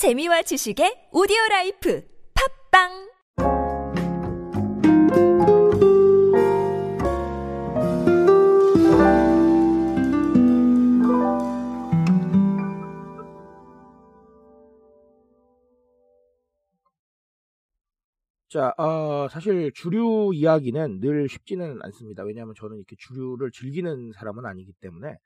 재미와 지식의 오디오 라이프 팝빵 자, 어, 사실 주류 이야기는 늘 쉽지는 않습니다. 왜냐하면 저는 이렇게 주류를 즐기는 사람은 아니기 때문에.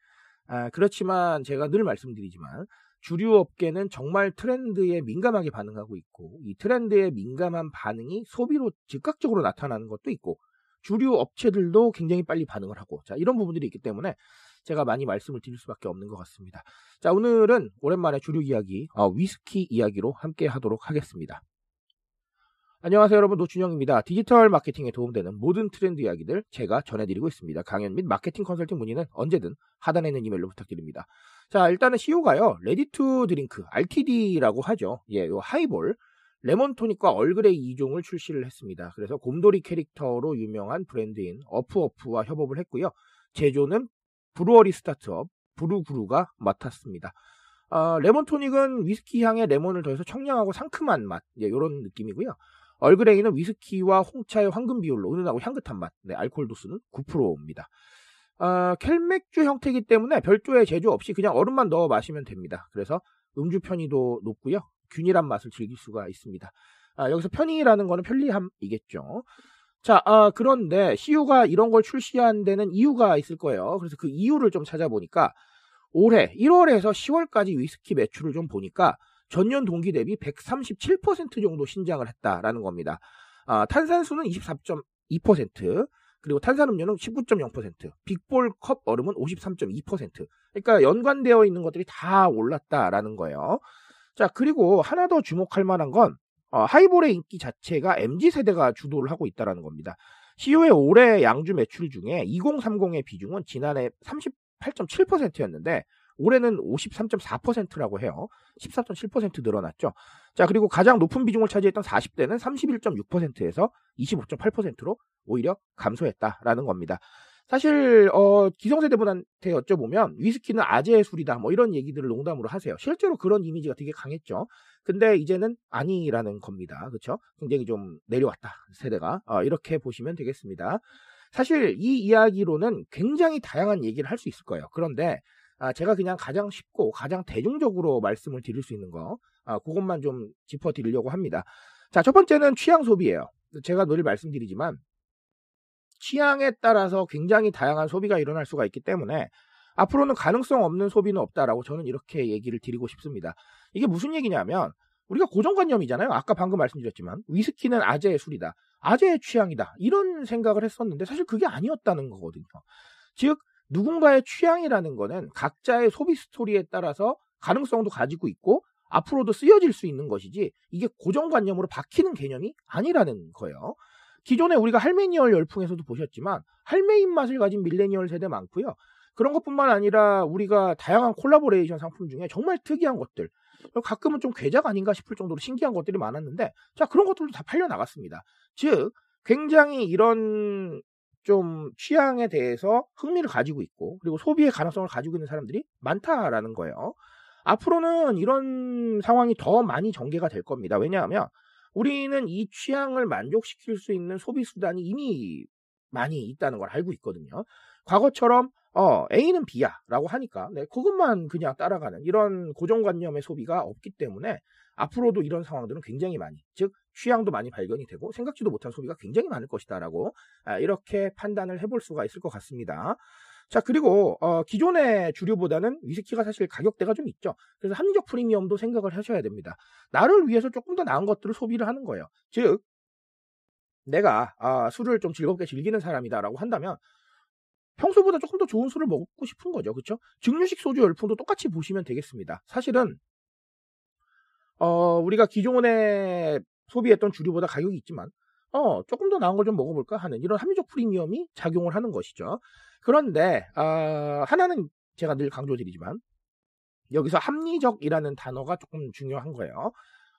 아, 그렇지만 제가 늘 말씀드리지만 주류 업계는 정말 트렌드에 민감하게 반응하고 있고 이 트렌드에 민감한 반응이 소비로 즉각적으로 나타나는 것도 있고 주류 업체들도 굉장히 빨리 반응을 하고 자, 이런 부분들이 있기 때문에 제가 많이 말씀을 드릴 수밖에 없는 것 같습니다. 자, 오늘은 오랜만에 주류 이야기, 어, 위스키 이야기로 함께 하도록 하겠습니다. 안녕하세요 여러분 노준영입니다. 디지털 마케팅에 도움되는 모든 트렌드 이야기들 제가 전해드리고 있습니다. 강연 및 마케팅 컨설팅 문의는 언제든 하단에 있는 이메일로 부탁드립니다. 자 일단은 CU가요 ready to drink RTD라고 하죠. 예, 요 하이볼 레몬 토닉과 얼그레이 2종을 출시를 했습니다. 그래서 곰돌이 캐릭터로 유명한 브랜드인 어프어프와 협업을 했고요. 제조는 brewery 스타트업 브루그루가 맡았습니다. 어, 레몬 토닉은 위스키 향에 레몬을 더해서 청량하고 상큼한 맛, 예, 이런 느낌이고요. 얼그레이는 위스키와 홍차의 황금 비율로 은은하고 향긋한 맛, 네, 알코올 도수는 9%입니다. 어, 켈맥주 형태이기 때문에 별도의 제조 없이 그냥 얼음만 넣어 마시면 됩니다. 그래서 음주 편의도 높고요. 균일한 맛을 즐길 수가 있습니다. 아, 여기서 편의라는 거는 편리함이겠죠. 자, 아, 그런데 CU가 이런 걸 출시한 데는 이유가 있을 거예요. 그래서 그 이유를 좀 찾아보니까 올해 1월에서 10월까지 위스키 매출을 좀 보니까 전년 동기 대비 137% 정도 신장을 했다라는 겁니다. 아, 탄산수는 24.2%, 그리고 탄산음료는 19.0%, 빅볼 컵 얼음은 53.2%. 그러니까 연관되어 있는 것들이 다 올랐다라는 거예요. 자, 그리고 하나 더 주목할 만한 건 어, 하이볼의 인기 자체가 MZ 세대가 주도를 하고 있다라는 겁니다. CU의 올해 양주 매출 중에 2030의 비중은 지난해 38.7%였는데 올해는 53.4%라고 해요. 14.7% 늘어났죠. 자, 그리고 가장 높은 비중을 차지했던 40대는 31.6%에서 25.8%로 오히려 감소했다라는 겁니다. 사실 어, 기성세대분한테 여쭤보면 위스키는 아재의 술이다 뭐 이런 얘기들을 농담으로 하세요. 실제로 그런 이미지가 되게 강했죠. 근데 이제는 아니라는 겁니다. 그렇죠? 굉장히 좀 내려왔다 세대가 어, 이렇게 보시면 되겠습니다. 사실 이 이야기로는 굉장히 다양한 얘기를 할 수 있을 거예요. 그런데 아, 제가 그냥 가장 쉽고 가장 대중적으로 말씀을 드릴 수 있는 거, 아, 그것만 좀 짚어 드리려고 합니다. 자, 첫 번째는 취향 소비예요. 제가 늘 말씀드리지만 취향에 따라서 굉장히 다양한 소비가 일어날 수가 있기 때문에 앞으로는 가능성 없는 소비는 없다라고 저는 이렇게 얘기를 드리고 싶습니다. 이게 무슨 얘기냐면 우리가 고정관념이잖아요. 아까 방금 말씀드렸지만 위스키는 아재의 술이다. 아재의 취향이다. 이런 생각을 했었는데 사실 그게 아니었다는 거거든요. 즉 누군가의 취향이라는 거는 각자의 소비 스토리에 따라서 가능성도 가지고 있고 앞으로도 쓰여질 수 있는 것이지 이게 고정관념으로 박히는 개념이 아니라는 거예요. 기존에 우리가 할메니얼 열풍에서도 보셨지만 할메 입맛을 가진 밀레니얼 세대 많고요. 그런 것뿐만 아니라 우리가 다양한 콜라보레이션 상품 중에 정말 특이한 것들 가끔은 좀 괴작 아닌가 싶을 정도로 신기한 것들이 많았는데 자 그런 것들도 다 팔려 나갔습니다. 즉 굉장히 이런 좀 취향에 대해서 흥미를 가지고 있고 그리고 소비의 가능성을 가지고 있는 사람들이 많다라는 거예요. 앞으로는 이런 상황이 더 많이 전개가 될 겁니다. 왜냐하면 우리는 이 취향을 만족시킬 수 있는 소비 수단이 이미 많이 있다는 걸 알고 있거든요. 과거처럼 어, A는 B야라고 하니까 네, 그것만 그냥 따라가는 이런 고정관념의 소비가 없기 때문에 앞으로도 이런 상황들은 굉장히 많이 즉 취향도 많이 발견이 되고 생각지도 못한 소비가 굉장히 많을 것이다라고 아, 이렇게 판단을 해볼 수가 있을 것 같습니다. 자 그리고 어, 기존의 주류보다는 위스키가 사실 가격대가 좀 있죠. 그래서 합리적 프리미엄도 생각을 하셔야 됩니다. 나를 위해서 조금 더 나은 것들을 소비를 하는 거예요. 즉 내가 아, 술을 좀 즐겁게 즐기는 사람이다라고 한다면 평소보다 조금 더 좋은 술을 먹고 싶은 거죠. 그렇죠? 증류식 소주 열풍도 똑같이 보시면 되겠습니다. 사실은 어, 우리가 기존에 소비했던 주류보다 가격이 있지만 어, 조금 더 나은 걸 좀 먹어볼까 하는 이런 합리적 프리미엄이 작용을 하는 것이죠. 그런데 어, 하나는 제가 늘 강조드리지만 여기서 합리적이라는 단어가 조금 중요한 거예요.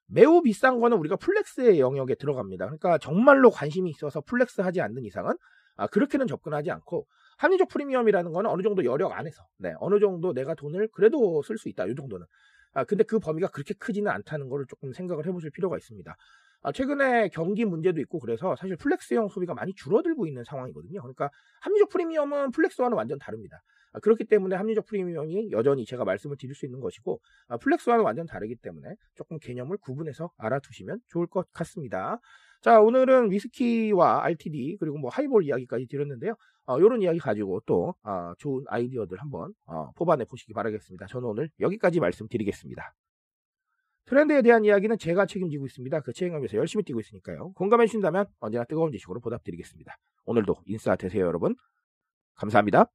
매우 비싼 거는 우리가 flex의 영역에 들어갑니다. 그러니까 정말로 관심이 있어서 flex 하지 않는 이상은 아, 그렇게는 접근하지 않고 합리적 프리미엄이라는 거는 어느 정도 여력 안에서 네, 어느 정도 내가 돈을 그래도 쓸 수 있다. 이 정도는 아, 근데 그 범위가 그렇게 크지는 않다는 거를 조금 생각을 해보실 필요가 있습니다. 아, 최근에 경기 문제도 있고 그래서 사실 flex형 소비가 많이 줄어들고 있는 상황이거든요. 그러니까 합리적 프리미엄은 flex와는 완전 다릅니다. 아, 그렇기 때문에 합리적 프리미엄이 여전히 제가 말씀을 드릴 수 있는 것이고 아, flex와는 완전 다르기 때문에 조금 개념을 구분해서 알아두시면 좋을 것 같습니다. 자 오늘은 위스키와 RTD 그리고 뭐 하이볼 이야기까지 드렸는데요. 어, 이런 이야기 가지고 또 어, 좋은 아이디어들 한번 어, 뽑아내 보시기 바라겠습니다. 저는 오늘 여기까지 말씀드리겠습니다. 트렌드에 대한 이야기는 제가 책임지고 있습니다. 그 책임감에서 열심히 뛰고 있으니까요. 공감해 주신다면 언제나 뜨거운 지식으로 보답드리겠습니다. 오늘도 인싸 되세요 여러분. 감사합니다.